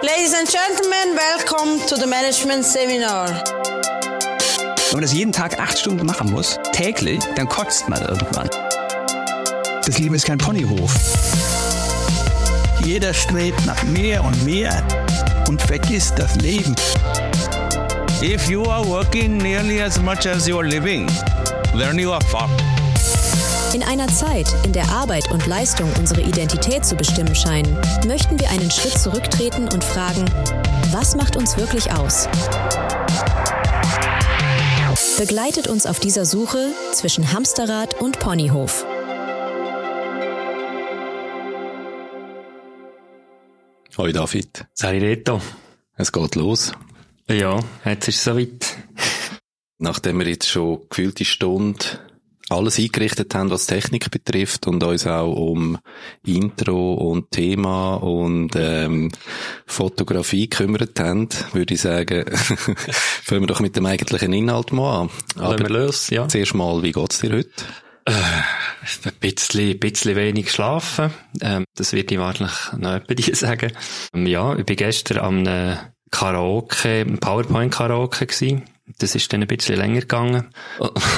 Ladies and gentlemen, welcome to the Management Seminar. Wenn man das jeden Tag acht Stunden machen muss, täglich, dann kotzt man irgendwann. Das Leben ist kein Ponyhof. Jeder strebt nach mehr und mehr und vergisst das Leben. If you are working nearly as much as you are living, then you are fucked. In einer Zeit, in der Arbeit und Leistung unsere Identität zu bestimmen scheinen, möchten wir einen Schritt zurücktreten und fragen, was macht uns wirklich aus? Begleitet uns auf dieser Suche zwischen Hamsterrad und Ponyhof. Hoi David, Sali Reto. es geht los. Ja, jetzt ist es soweit. Nachdem wir jetzt schon gefühlte Stunde alles eingerichtet haben, was Technik betrifft und uns auch um Intro und Thema und ähm, Fotografie gekümmert haben, würde ich sagen, fangen wir doch mit dem eigentlichen Inhalt mal an. Wir los, ja. zuerst mal, wie geht's dir heute? Ein bisschen, ein bisschen wenig geschlafen. Ähm, das wird ich wahrscheinlich noch etwa dir sagen. Ähm, ja, ich bin gestern am äh, Karaoke, PowerPoint-Karaoke gewesen. Das ist dann ein bisschen länger gegangen.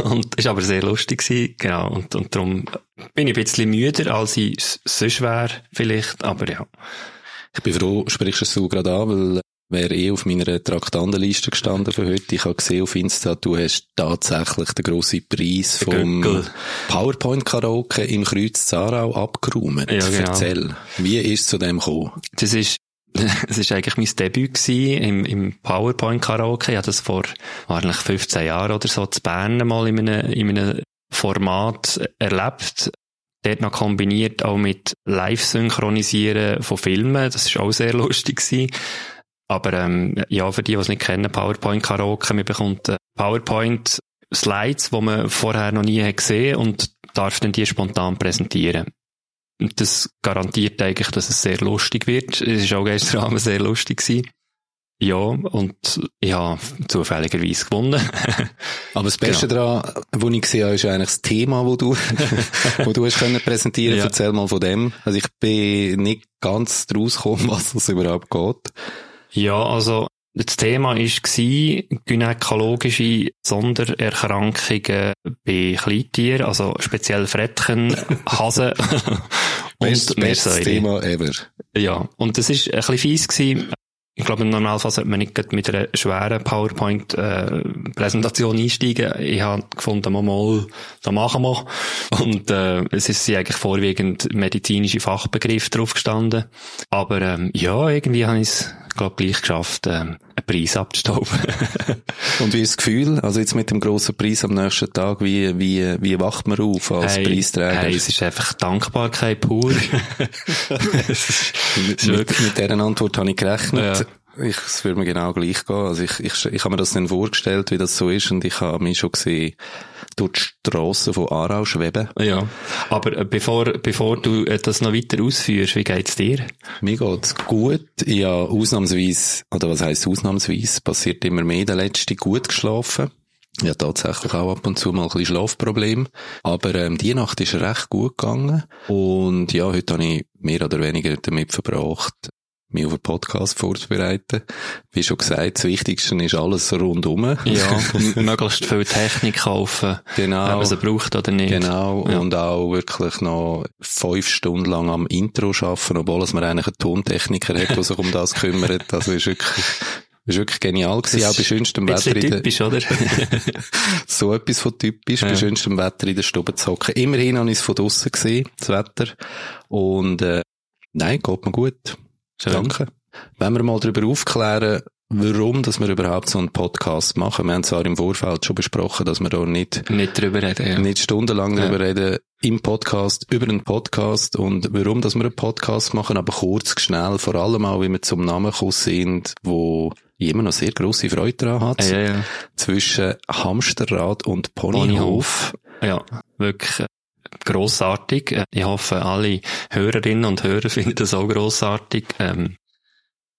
Und ist aber sehr lustig gewesen. Genau. Und, und darum bin ich ein bisschen müder, als ich sonst wäre, vielleicht. Aber ja. Ich bin froh, sprichst du es so gerade an, weil wäre eh auf meiner Traktandenliste gestanden für heute. Ich habe gesehen auf Insta, du hast tatsächlich den grossen Preis vom Göckel. PowerPoint Karaoke im Kreuz Zarau abgeräumt. Ja, genau. Erzähl, wie ist es zu dem gekommen? Das ist, es ist eigentlich mein Debüt im, im PowerPoint Karaoke. Ich habe das vor wahrscheinlich 15 Jahren oder so zu Bern mal in einem, in einem Format erlebt. Dort noch kombiniert auch mit Live-Synchronisieren von Filmen. Das ist auch sehr lustig gewesen. Aber ähm, ja, für die, die es nicht kennen, PowerPoint Karaoke, man bekommt äh, PowerPoint Slides, die man vorher noch nie hat gesehen und darf dann die spontan präsentieren. Das garantiert eigentlich, dass es sehr lustig wird. Es war auch gestern Abend sehr lustig. Gewesen. Ja, und ich habe zufälligerweise gewonnen. Aber das Beste daran, was ich gesehen habe, ist eigentlich das Thema, wo du, wo du hast können präsentieren. Ja. Erzähl mal von dem. Also ich bin nicht ganz draus gekommen, was es überhaupt geht. ja, also das Thema war gynäkologische Sondererkrankungen bei Kleintieren, also speziell Frettchen, Hasen Best, und bestes Meersäure. Thema ever. Ja, und das ist ein bisschen fies gewesen. Ich glaube, im Normalfall sollte man nicht mit einer schweren PowerPoint-Präsentation einsteigen. Ich habe gefunden, mal, mal, da machen wir. Und äh, es ist eigentlich vorwiegend medizinische Fachbegriffe drauf gestanden. Aber ähm, ja, irgendwie habe ich es, glaube gleich geschafft, ähm, einen Preis abzustauben. Und wie ist das Gefühl? Also jetzt mit dem grossen Preis am nächsten Tag, wie, wie, wie wacht man auf als Hey, Preisträger? Hey, es ist einfach Dankbarkeit pur. ist, mit, mit dieser Antwort habe ich gerechnet. Ja. Ich, es würde mir genau gleich gehen. Also ich, ich, ich habe mir das dann vorgestellt, wie das so ist, und ich habe mich schon gesehen, durch die Strassen von Aarau schweben. Ja, aber äh, bevor, bevor du äh, das noch weiter ausführst, wie geht's dir? Mir geht's gut. Ja, ausnahmsweise, oder was heisst ausnahmsweise, passiert immer mehr der letzte gut geschlafen. Ja, tatsächlich auch ab und zu mal ein bisschen Schlafproblem. Aber ähm, die Nacht ist recht gut gegangen. Und ja, heute habe ich mehr oder weniger damit verbracht, mich auf einen Podcast vorzubereiten. Wie schon gesagt, das Wichtigste ist alles rundum. Ja, möglichst viel Technik kaufen, Genau. wenn man sie braucht oder nicht. Genau, Ja. und auch wirklich noch fünf Stunden lang am Intro arbeiten, obwohl es man eigentlich einen Tontechniker hat, der sich um das kümmert. Das ist wirklich, ist wirklich genial gewesen, auch bei schönstem Wetter. In typisch, oder? so etwas von typisch, bei Ja. schönstem Wetter in der Stube zu hocken. Immerhin habe ich es von draussen gesehen, das Wetter. Und, äh, nein, geht mir gut. Schön. Danke. Wenn wir mal darüber aufklären, warum, dass wir überhaupt so einen Podcast machen. Wir haben zwar im Vorfeld schon besprochen, dass wir da nicht Nicht drüber reden, ja. nicht stundenlang Ja. darüber reden im Podcast, über einen Podcast und warum, dass wir einen Podcast machen, aber kurz, schnell, vor allem auch, wie wir zum Namen gekommen sind, wo immer noch sehr grosse Freude daran hat. Ja, ja. Zwischen Hamsterrad und Ponyhof. Ja, wirklich grossartig. Äh, Ich hoffe, alle Hörerinnen und Hörer finden das auch grossartig. Ähm,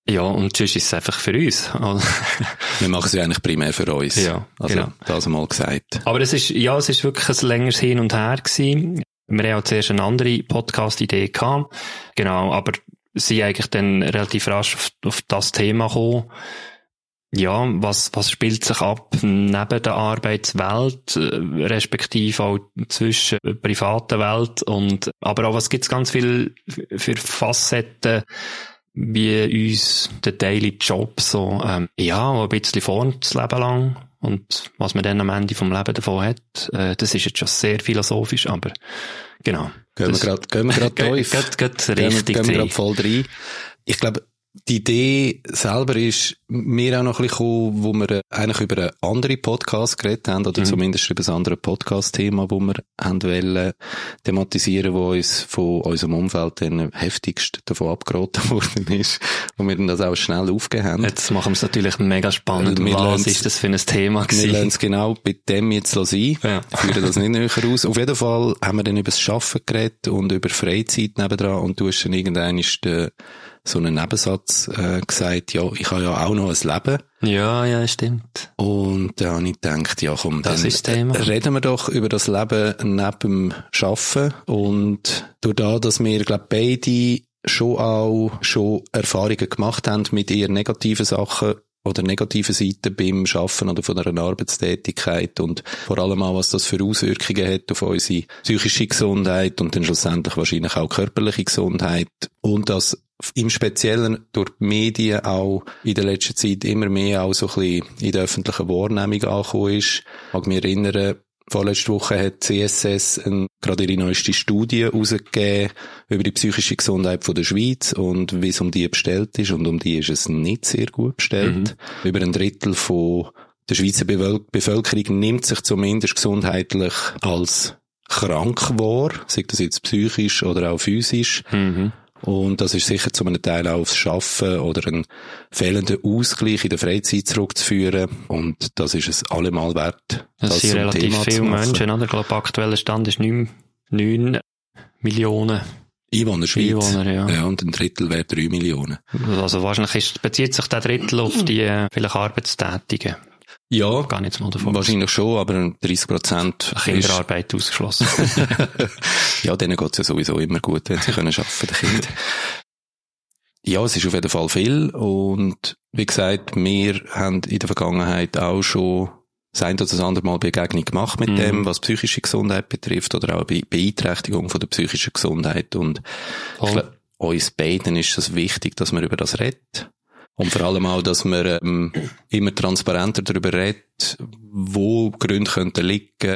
ja, und sonst ist es einfach für uns. Wir machen es ja eigentlich primär für uns. Ja, also, genau. das einmal gesagt. Aber es ist, ja, es ist wirklich ein längeres Hin und Her gewesen. Wir haben auch zuerst eine andere Podcast-Idee gehabt. Genau, aber sind eigentlich dann relativ rasch auf, auf das Thema gekommen. Ja, was, was spielt sich ab neben der Arbeitswelt, äh, respektive auch zwischen der privaten Welt und, aber auch was gibt's ganz viel für Facetten, wie uns der Daily Job so, ähm, ja, ein bisschen vor das Leben lang und was man dann am Ende vom Leben davon hat, äh, das ist jetzt schon sehr philosophisch, aber genau. Gehen wir gerade, gehen wir gerade Ge- tief. Gehen wir, richtig gehen wir gerade voll rein. Ich glaube, die Idee selber ist mir auch noch ein bisschen gekommen, wo wir eigentlich über einen anderen Podcast geredet haben, oder Mhm. zumindest über ein anderes Podcast-Thema, wo wir haben wollen thematisieren, wo uns von unserem Umfeld dann heftigst davon abgeraten worden ist, wo wir dann das auch schnell aufgegeben haben. Jetzt machen wir es natürlich mega spannend. Wir Was ist das für ein Thema Wir gewesen? lassen es genau bei dem jetzt sein. Ja. Führen das nicht näher aus. Auf jeden Fall haben wir dann über das Arbeiten geredet und über Freizeit nebendran und du hast dann irgendwann der, so einen Nebensatz äh, gesagt, ja, ich habe ja auch noch ein Leben. Ja, ja, stimmt. Und dann habe ich gedacht, ja komm, Das dann ist Thema. reden wir doch über das Leben neben dem Arbeiten. Und durch das, dass wir, glaube beide schon auch schon Erfahrungen gemacht haben mit eher negativen Sachen oder negativen Seiten beim Schaffen oder von einer Arbeitstätigkeit und vor allem auch, was das für Auswirkungen hat auf unsere psychische Gesundheit und dann schlussendlich wahrscheinlich auch körperliche Gesundheit und das im Speziellen durch die Medien auch in der letzten Zeit immer mehr auch so ein bisschen in der öffentlichen Wahrnehmung angekommen ist. Ich mag mich erinnern, Vorletzte Woche hat CSS ein, gerade ihre neueste Studie herausgegeben über die psychische Gesundheit von der Schweiz und wie es um die bestellt ist. Und um die ist es nicht sehr gut bestellt. Über ein Drittel von der Schweizer Bevölkerung nimmt sich zumindest gesundheitlich als krank wahr, sei das jetzt psychisch oder auch physisch. Mhm. Und das ist sicher zu einem Teil auch aufs Schaffen oder einen fehlenden Ausgleich in der Freizeit zurückzuführen. Und das ist es allemal wert, Das sind zum relativ Thema viele. Menschen, oder? Ich glaube, aktueller Stand ist 9, 9 Millionen Einwohner Schweiz. Einwohner, ja. Ja, und ein Drittel wäre drei Millionen. Also wahrscheinlich ist, bezieht sich der Drittel auf die äh, vielleicht Arbeitstätigen. Ja, Gar nicht mal davon. wahrscheinlich schon, aber 30 Prozent Kinderarbeit ausgeschlossen. ja, denen geht's ja sowieso immer gut, wenn sie können arbeiten, den Kind. Ja, es ist auf jeden Fall viel und wie gesagt, wir haben in der Vergangenheit auch schon das ein oder das andere Mal Begegnung gemacht mit Mhm. dem, was psychische Gesundheit betrifft oder auch Be Beeinträchtigung von der psychischen Gesundheit und ich Voll. glaube, uns beiden ist es wichtig, dass man über das redet. Und vor allem auch, dass man ähm, immer transparenter darüber redet, wo Gründe könnten liegen,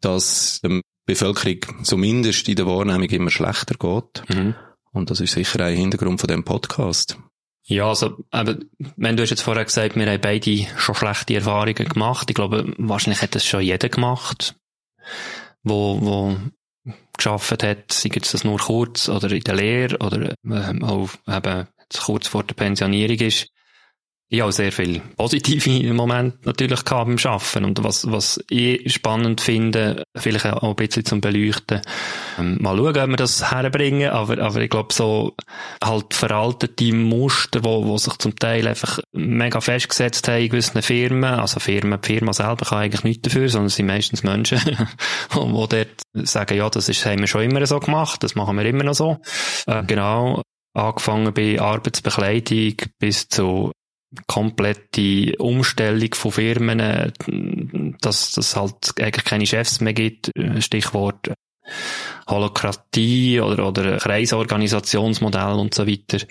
dass der Bevölkerung zumindest in der Wahrnehmung immer schlechter geht. Mhm. Und das ist sicher ein Hintergrund von dem Podcast. Ja, also, aber, wenn du hast jetzt vorher gesagt, wir haben beide schon schlechte Erfahrungen gemacht. Ich glaube, wahrscheinlich hat das schon jeder gemacht, wo, wo geschafft hat, sei jetzt das nur kurz oder in der Lehre oder ähm, auch eben kurz vor der Pensionierung ist. Ich habe sehr viel positive Momente natürlich gehabt beim Arbeiten. Und was, was ich spannend finde, vielleicht auch ein bisschen zum Beleuchten, ähm, mal schauen, ob wir das herbringen, aber, aber ich glaube so, halt veraltete Muster, wo, wo sich zum Teil einfach mega festgesetzt haben in gewissen Firmen. Also Firmen, die Firma selber kann eigentlich nichts dafür, sondern es sind meistens Menschen, die dort sagen, ja, das ist, haben wir schon immer so gemacht, das machen wir immer noch so. Äh, genau. Angefangen bei Arbeitsbekleidung bis zu komplette Umstellung von Firmen, dass das halt eigentlich keine Chefs mehr gibt, Stichwort Holokratie oder, oder Kreisorganisationsmodell und so weiter.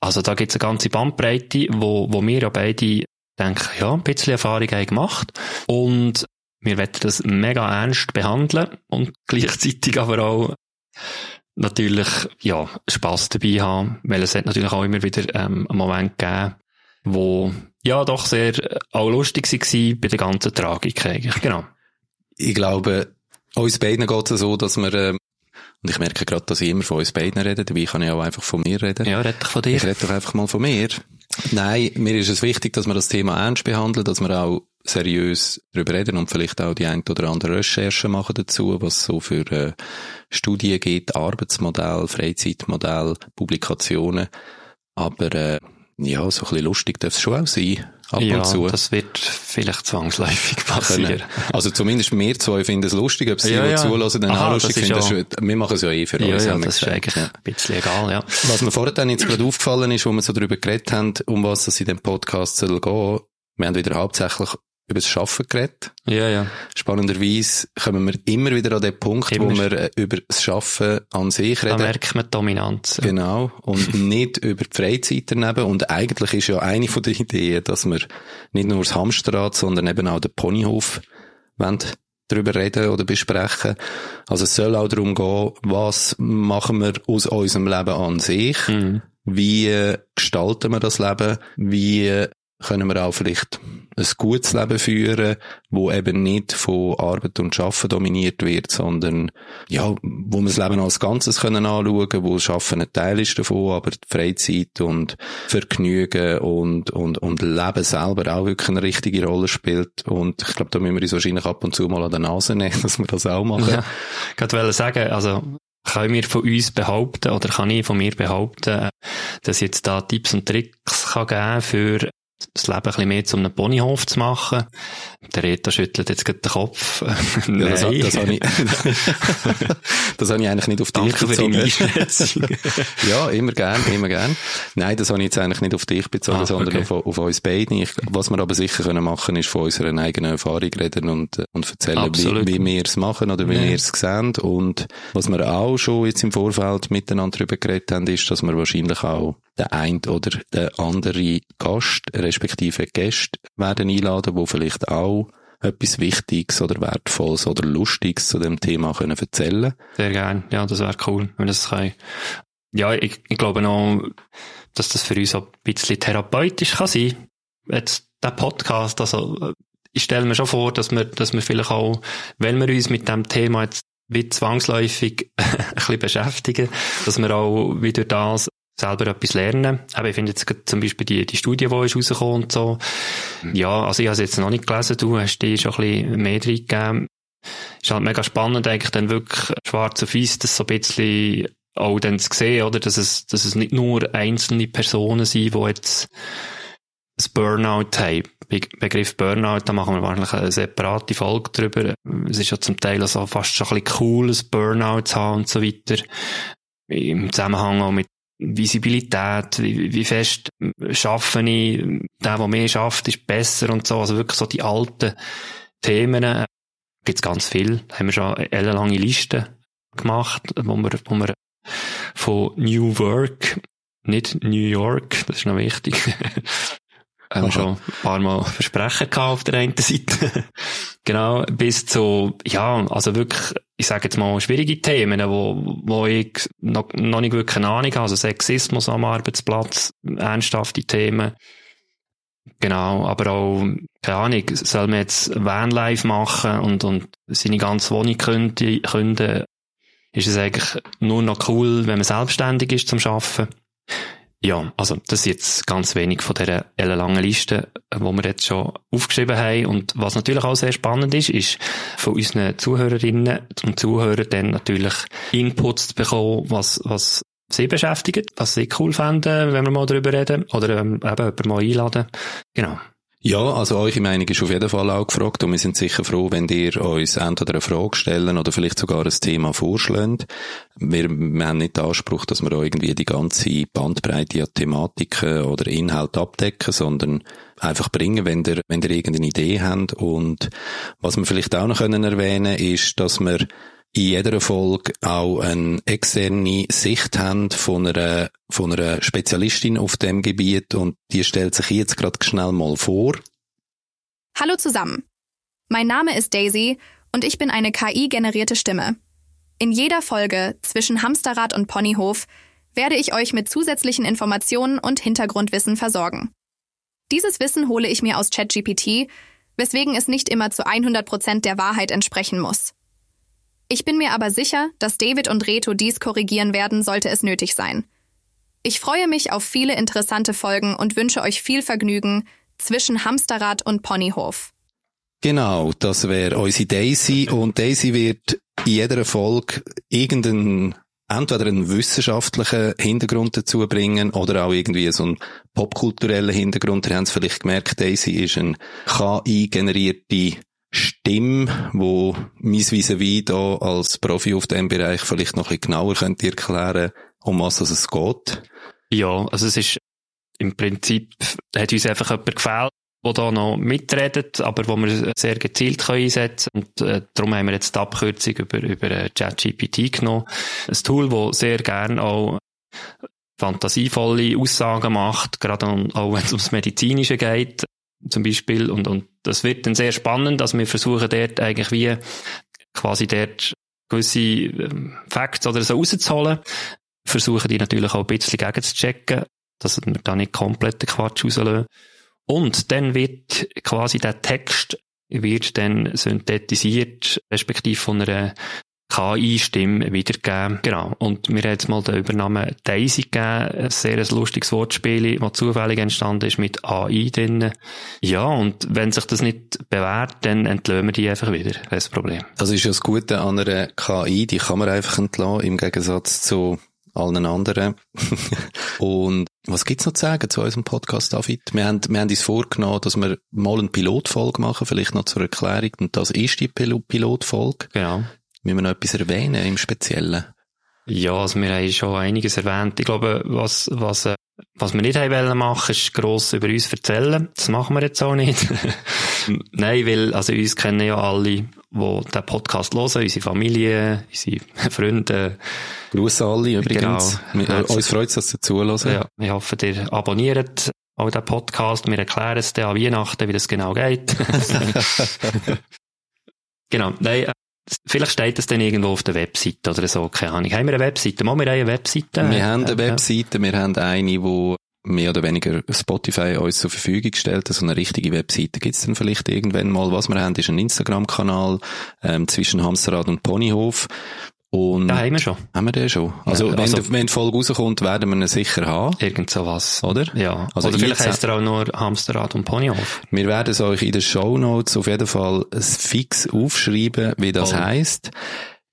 Also da gibt's eine ganze Bandbreite, wo, wo wir ja beide denken, ja, ein bisschen Erfahrung haben gemacht und wir werden das mega ernst behandeln und gleichzeitig aber auch natürlich, ja, Spass dabei haben, weil es hat natürlich auch immer wieder ähm, einen Moment gegeben, wo ja doch sehr äh, auch lustig war bei der ganzen Tragik eigentlich, genau. Ich glaube, uns beiden geht es so, dass wir, ähm, und ich merke gerade, dass ich immer von uns beiden rede, dabei kann ich auch einfach von mir reden. Ja, red dich von dir. Ich rede doch einfach mal von mir. Nein, mir ist es wichtig, dass wir das Thema ernst behandeln, dass wir auch seriös darüber reden und vielleicht auch die ein oder andere Recherche machen dazu, was so für äh, Studien gibt, Arbeitsmodell, Freizeitmodell, Publikationen. Aber äh, ja, so ein bisschen lustig darf es schon auch sein. Ab ja, und zu. das wird vielleicht zwangsläufig passieren. können. Also zumindest wir zwei finden es lustig, ob sie Ja, ja. zulassen, dann Aha, auch lustig finden. Das ja- Wir machen es ja eh für Ja, uns. ja, das ist eigentlich Ja. ein bisschen egal, ja. Was mir vorher dann jetzt gerade aufgefallen ist, wo wir so darüber geredet haben, um was es in dem Podcast soll gehen, wir haben wieder hauptsächlich über das Schaffen geredet. Ja, ja. Spannenderweise kommen wir immer wieder an den Punkt, wo Immer. wir äh, über das Schaffen an sich Da reden. merkt man Dominanz. Ja. Genau. Und nicht über die Freizeit daneben. Und eigentlich ist ja eine von den Ideen, dass wir nicht nur das Hamsterrad, sondern eben auch den Ponyhof wollen darüber reden oder besprechen. Also es soll auch darum gehen, was machen wir aus unserem Leben an sich? Mhm. Wie gestalten wir das Leben? Wie können wir auch vielleicht ein gutes Leben führen, wo eben nicht von Arbeit und Schaffen dominiert wird, sondern ja, wo wir das Leben als Ganzes können anschauen, wo Schaffen ein Teil ist davon, aber die Freizeit und Vergnügen und, und, und Leben selber auch wirklich eine richtige Rolle spielt. Und ich glaube, da müssen wir uns wahrscheinlich ab und zu mal an der Nase nehmen, dass wir das auch machen. Ja. Ich wollte sagen, also, können wir von uns behaupten, oder kann ich von mir behaupten, dass ich jetzt da Tipps und Tricks kann geben für das Leben ein bisschen mehr zu einem Ponyhof zu machen. Der Reta schüttelt jetzt gerade den Kopf. Ja, das, das habe ich, das habe ich eigentlich nicht auf dich Danke deine bezogen. Ja, immer gern, immer gern. Nein, das habe ich jetzt eigentlich nicht auf dich bezogen, Ah, sondern okay. auf, auf uns beide. Ich, was wir aber sicher können machen, ist von unserer eigenen Erfahrung reden und, äh, und erzählen, Absolut. wie, wie wir es machen oder wie Ja. wir es sehen. Und was wir auch schon jetzt im Vorfeld miteinander darüber geredet haben, ist, dass wir wahrscheinlich auch den ein oder den anderen Gast, respektive Gäste, werden einladen, wo vielleicht auch etwas Wichtiges oder Wertvolles oder Lustiges zu dem Thema können erzählen Sehr gern. Ja, das wäre cool, wenn das kann. Ja, ich, ich glaube noch, dass das für uns auch ein bisschen therapeutisch kann sein. Jetzt der Podcast, also ich stelle mir schon vor, dass wir, dass wir vielleicht auch, wenn wir uns mit dem Thema jetzt wie zwangsläufig ein bisschen beschäftigen, dass wir auch wieder das selber etwas lernen. Aber ich finde jetzt zum Beispiel die, die Studie, die ist rausgekommen und so. Ja, also ich habe es jetzt noch nicht gelesen, du hast die schon ein bisschen mehr drin gegeben ist halt mega spannend, eigentlich dann wirklich schwarz auf weiß, das so ein bisschen auch dann zu sehen, oder, dass es, dass es nicht nur einzelne Personen sind, die jetzt das Burnout haben. Be Begriff Burnout, da machen wir wahrscheinlich eine separate Folge drüber. Es ist ja zum Teil also fast schon ein bisschen cool, ein Burnout zu haben und so weiter. Im Zusammenhang auch mit Visibilität, wie, wie fest schaffe ich, der, der mehr schafft, ist besser und so. Also wirklich so die alten Themen gibt's ganz viel. Da haben wir schon eine ellenlange Liste gemacht, wo wir, wo wir von New Work, nicht New York, das ist noch wichtig, haben wir schon ein paar Mal Versprechen gehabt auf der einen Seite. genau, bis zu, ja, also wirklich, ich sage jetzt mal, schwierige Themen, wo, wo ich noch, noch nicht wirklich eine Ahnung habe, also Sexismus am Arbeitsplatz, ernsthafte Themen. Genau, aber auch, keine Ahnung, soll man jetzt Vanlife machen und, und seine ganze Wohnung künden, künden, ist es eigentlich nur noch cool, wenn man selbstständig ist zum Schaffen. Ja, also das ist jetzt ganz wenig von dieser ellenlangen Liste, die wir jetzt schon aufgeschrieben haben. Und was natürlich auch sehr spannend ist, ist von unseren Zuhörerinnen und Zuhörern dann natürlich Inputs zu bekommen, was, was sie beschäftigt, was sie cool fänden, wenn wir mal darüber reden oder ähm, eben jemanden mal einladen. Genau. Ja, also eure Meinung ist auf jeden Fall auch gefragt und wir sind sicher froh, wenn ihr uns entweder eine Frage stellen oder vielleicht sogar ein Thema vorschlägt. Wir, wir haben nicht den Anspruch, dass wir irgendwie die ganze Bandbreite an Thematiken oder Inhalt abdecken, sondern einfach bringen, wenn ihr, wenn ihr irgendeine Idee habt. Und was wir vielleicht auch noch können erwähnen ist, dass wir in jeder Folge auch eine externe Sicht haben von einer, von einer Spezialistin auf dem Gebiet und die stellt sich jetzt gerade schnell mal vor. Hallo zusammen. Mein Name ist Daisy und ich bin eine KI-generierte Stimme. In jeder Folge zwischen Hamsterrad und Ponyhof werde ich euch mit zusätzlichen Informationen und Hintergrundwissen versorgen. Dieses Wissen hole ich mir aus ChatGPT, weswegen es nicht immer zu 100% der Wahrheit entsprechen muss. Ich bin mir aber sicher, dass David und Reto dies korrigieren werden, sollte es nötig sein. Ich freue mich auf viele interessante Folgen und wünsche euch viel Vergnügen zwischen Hamsterrad und Ponyhof. Genau, das wäre unsere Daisy und Daisy wird in jeder Folge irgendeinen entweder einen wissenschaftlichen Hintergrund dazu bringen oder auch irgendwie so einen popkulturellen Hintergrund. Ihr habt es vielleicht gemerkt, Daisy ist eine KI-generierte Stimme, wo mein vis da als Profi auf dem Bereich vielleicht noch ein bisschen genauer könnt ihr erklären, um was es geht. Ja, also es ist im Prinzip, hat uns einfach jemand gefällt, der da noch mitredet, aber wo wir sehr gezielt können einsetzen Und äh, darum haben wir jetzt die Abkürzung über, über äh, ChatGPT genommen. Ein Tool, das sehr gern auch fantasievolle Aussagen macht, gerade auch wenn es ums Medizinische geht, zum Beispiel. Und, und das wird dann sehr spannend, dass wir versuchen dort eigentlich wie quasi dort gewisse ähm, Facts oder so rauszuholen. Versuchen die natürlich auch ein bisschen gegen zu checken, dass wir da nicht komplett den Quatsch rauslösen. Und dann wird quasi der Text wird dann synthetisiert, respektive von einer KI-Stimme wiedergegeben. Genau. Und wir haben jetzt mal den Übernamen Daisy gegeben. Ein sehr lustiges Wortspiel, das zufällig entstanden ist mit AI drin. Ja, und wenn sich das nicht bewährt, dann entlösen wir die einfach wieder. Das Problem. Das ist ja das Gute an einer KI, die kann man einfach entlassen, im Gegensatz zu allen anderen. und was gibt's noch zu sagen zu unserem Podcast, David? Wir haben, wir haben uns vorgenommen, dass wir mal eine Pilotfolge machen, vielleicht noch zur Erklärung. Und das ist die Pil Pilotfolge. Genau. Müssen wir noch etwas erwähnen im Speziellen? Ja, also wir haben schon einiges erwähnt. Ich glaube, was, was, äh, was wir nicht haben wollen machen, ist gross über uns erzählen. Das machen wir jetzt auch nicht. Nein, weil, also uns kennen ja alle, die den Podcast hören, unsere Familie, unsere Freunde. Grüße alle übrigens. Genau. Wir, uns freut es, dass Sie zuhören. Ja, ich hoffe, ihr abonniert auch den Podcast. Wir erklären es dann an Weihnachten, wie das genau geht. genau. Nein, äh, Vielleicht steht das dann irgendwo auf der Webseite oder so, keine Ahnung. Haben wir eine Webseite? Machen wir eine Webseite? Wir haben eine Webseite, wir haben eine, die mehr oder weniger Spotify uns zur Verfügung stellt. Also eine richtige Webseite gibt's dann vielleicht irgendwann mal. Was wir haben, ist ein Instagram-Kanal ähm, zwischen Hamsterrad und Ponyhof. Und da haben wir schon. Haben wir den schon? Also, ja, also wenn, wenn die Folge rauskommt, werden wir ihn sicher haben. Irgend so was. Oder? Ja. Also oder vielleicht heisst er auch nur Hamsterrad und Ponyhof. Wir werden es euch in den Show Notes auf jeden Fall fix aufschreiben, wie das oh. heisst.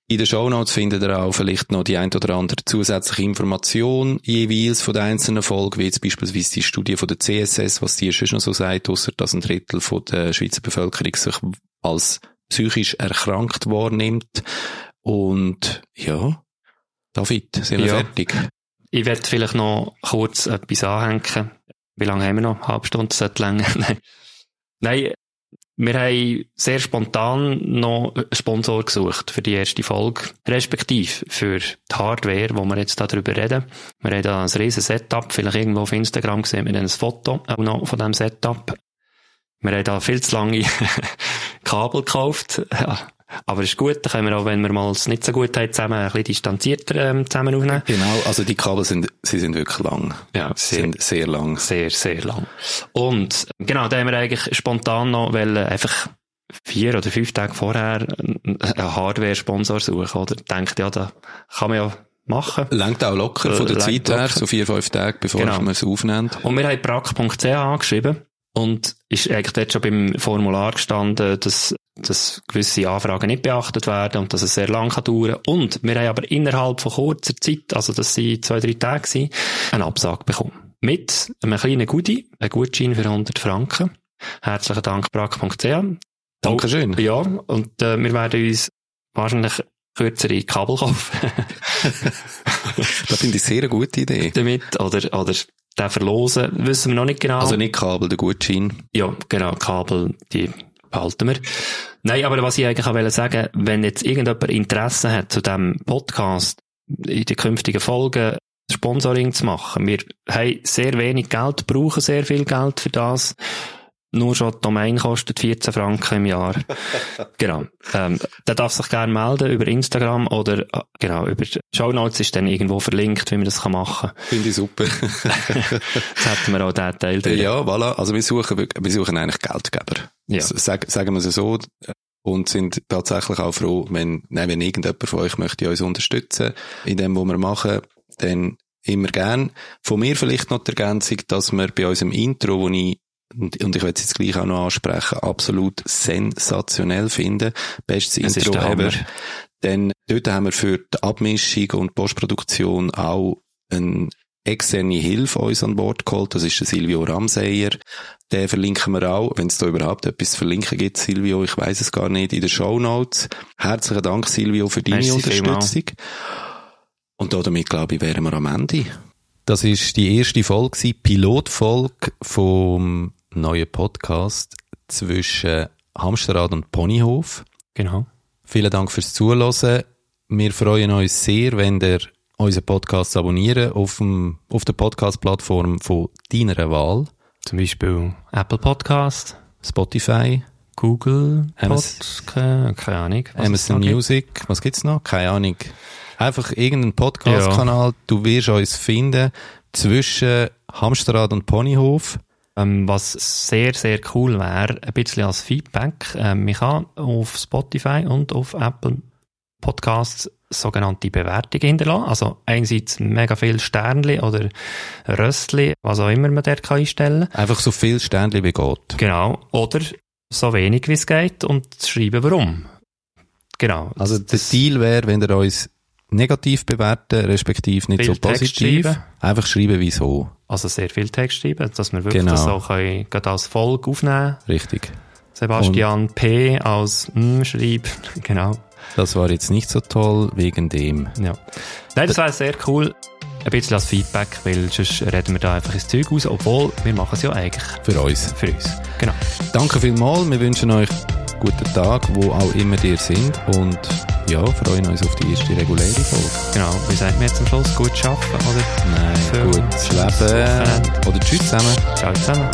In den Show Notes findet ihr auch vielleicht noch die ein oder andere zusätzliche Information jeweils von der einzelnen Folge, wie jetzt beispielsweise die Studie von der CSS, was die schon noch so sagt, ausser dass ein Drittel von der Schweizer Bevölkerung sich als psychisch erkrankt wahrnimmt. Und ja, David, sind wir ja. fertig? Ich werde vielleicht noch kurz etwas anhängen. Wie lange haben wir noch? Eine halbe Stunde sollte länger. Nein. Wir haben sehr spontan noch einen Sponsor gesucht für die erste Folge, respektive für die Hardware, wo wir jetzt darüber reden. Wir haben da ein riesen Setup, vielleicht irgendwo auf Instagram gesehen, wir haben ein Foto auch noch von diesem Setup. Wir haben da viel zu lange Kabel gekauft. Ja, aber ist gut, da können wir auch, wenn wir mal es nicht so gut haben, zusammen ein bisschen distanzierter ähm, zusammen aufnehmen. Genau, also die Kabel sind, sie sind wirklich lang. Ja, sehr, sind sehr lang. Sehr, sehr lang. Und genau, da haben wir eigentlich spontan noch weil einfach vier oder fünf Tage vorher einen Hardware-Sponsor suchen, oder? Denkt, ja, da kann man ja machen. Lenkt auch locker von der äh, Zeit her, so vier, fünf Tage, bevor genau. man es aufnimmt. Und wir haben brack.ch angeschrieben und ist eigentlich dort schon beim Formular gestanden, dass, dass gewisse Anfragen nicht beachtet werden und dass es sehr lang kann dauern Und wir haben aber innerhalb von kurzer Zeit, also das sind zwei, drei Tage gewesen, einen Absag bekommen. Mit einem kleinen Goodie, einem Gutschein für 100 Franken. Herzlichen Dank, brack.ch. Dankeschön. Ja, und äh, wir werden uns wahrscheinlich kürzere Kabel kaufen. das finde ich sehr eine gute Idee. Damit, oder, oder den verlosen, wissen wir noch nicht genau. Also nicht Kabel, der Gutschein. Ja, genau, Kabel, die behalten wir. Nein, aber was ich eigentlich auch sagen wenn jetzt irgendjemand Interesse hat zu diesem Podcast, in den künftigen Folgen Sponsoring zu machen. Wir haben sehr wenig Geld, brauchen sehr viel Geld für das. Nur schon die Domain kostet 14 Franken im Jahr. genau. Ähm, der darf sich gerne melden über Instagram oder äh, genau über Show Notes ist dann irgendwo verlinkt, wie man das machen kann. Finde ich super. Jetzt hätten wir auch diesen Teil drin. Ja, voilà. Also wir suchen, wir suchen eigentlich Geldgeber. Ja. Sag, sagen wir es so. Und sind tatsächlich auch froh, wenn, nein, wenn irgendjemand von euch möchte uns unterstützen in dem, was wir machen, dann immer gern. Von mir vielleicht noch die Ergänzung, dass wir bei unserem Intro, wo ich und, und ich werde es jetzt gleich auch noch ansprechen, absolut sensationell finden. Bestes Intro ever. Denn dort haben wir für die Abmischung und Postproduktion auch eine externe Hilfe uns an Bord geholt. Das ist der Silvio Ramseyer. Den verlinken wir auch, wenn es da überhaupt etwas zu verlinken gibt, Silvio, ich weiß es gar nicht, in den Show Notes. Herzlichen Dank, Silvio, für deine Merci Unterstützung. Und damit, glaube ich, wären wir am Ende. Das ist die erste Folge, Pilotfolge vom neuen Podcast zwischen Hamsterrad und Ponyhof. Genau. Vielen Dank fürs Zuhören. Wir freuen uns sehr, wenn ihr unseren Podcast abonnieren auf, dem, auf der Podcast-Plattform von deiner Wahl. Zum Beispiel Apple Podcast, Spotify, Google Podcast, keine Ahnung. es Amazon gibt. Music, was gibt's noch? Keine Ahnung. Einfach irgendein Podcast-Kanal. Du wirst uns finden zwischen Hamsterrad und Ponyhof. Ähm, was sehr, sehr cool wäre, ein bisschen als Feedback. Ähm, man kann auf Spotify und auf Apple Podcasts sogenannte Bewertungen hinterlassen. Also einerseits mega viel Sternli oder Röstli, was auch immer man dort kann einstellen kann. Einfach so viel Sternchen wie geht. Genau. Oder so wenig wie es geht und schreiben warum. Genau. Also der Das- Deal wäre, wenn ihr uns negativ bewerten, respektive nicht Viel so positiv, schreiben. einfach schreiben, wieso. Also sehr viel Text schreiben, dass wir wirklich Genau. das so können, als Folge aufnehmen Richtig. Sebastian P. als mm, Schreib. genau. Das war jetzt nicht so toll wegen dem. Ja. Nein, das wäre sehr cool. Ein bisschen als Feedback, weil sonst reden wir da einfach ins Zeug raus, obwohl wir machen es ja eigentlich Für uns. für uns. Genau. Danke vielmals. Wir wünschen euch einen guten Tag, wo auch immer ihr sind. Und ja, freuen uns auf die erste reguläre Folge. Genau. Wie sagt man jetzt am Schluss? Gut schaffen oder? Nein, Für- gut Wochenende. leben. Oder tschüss zusammen. Ciao zusammen.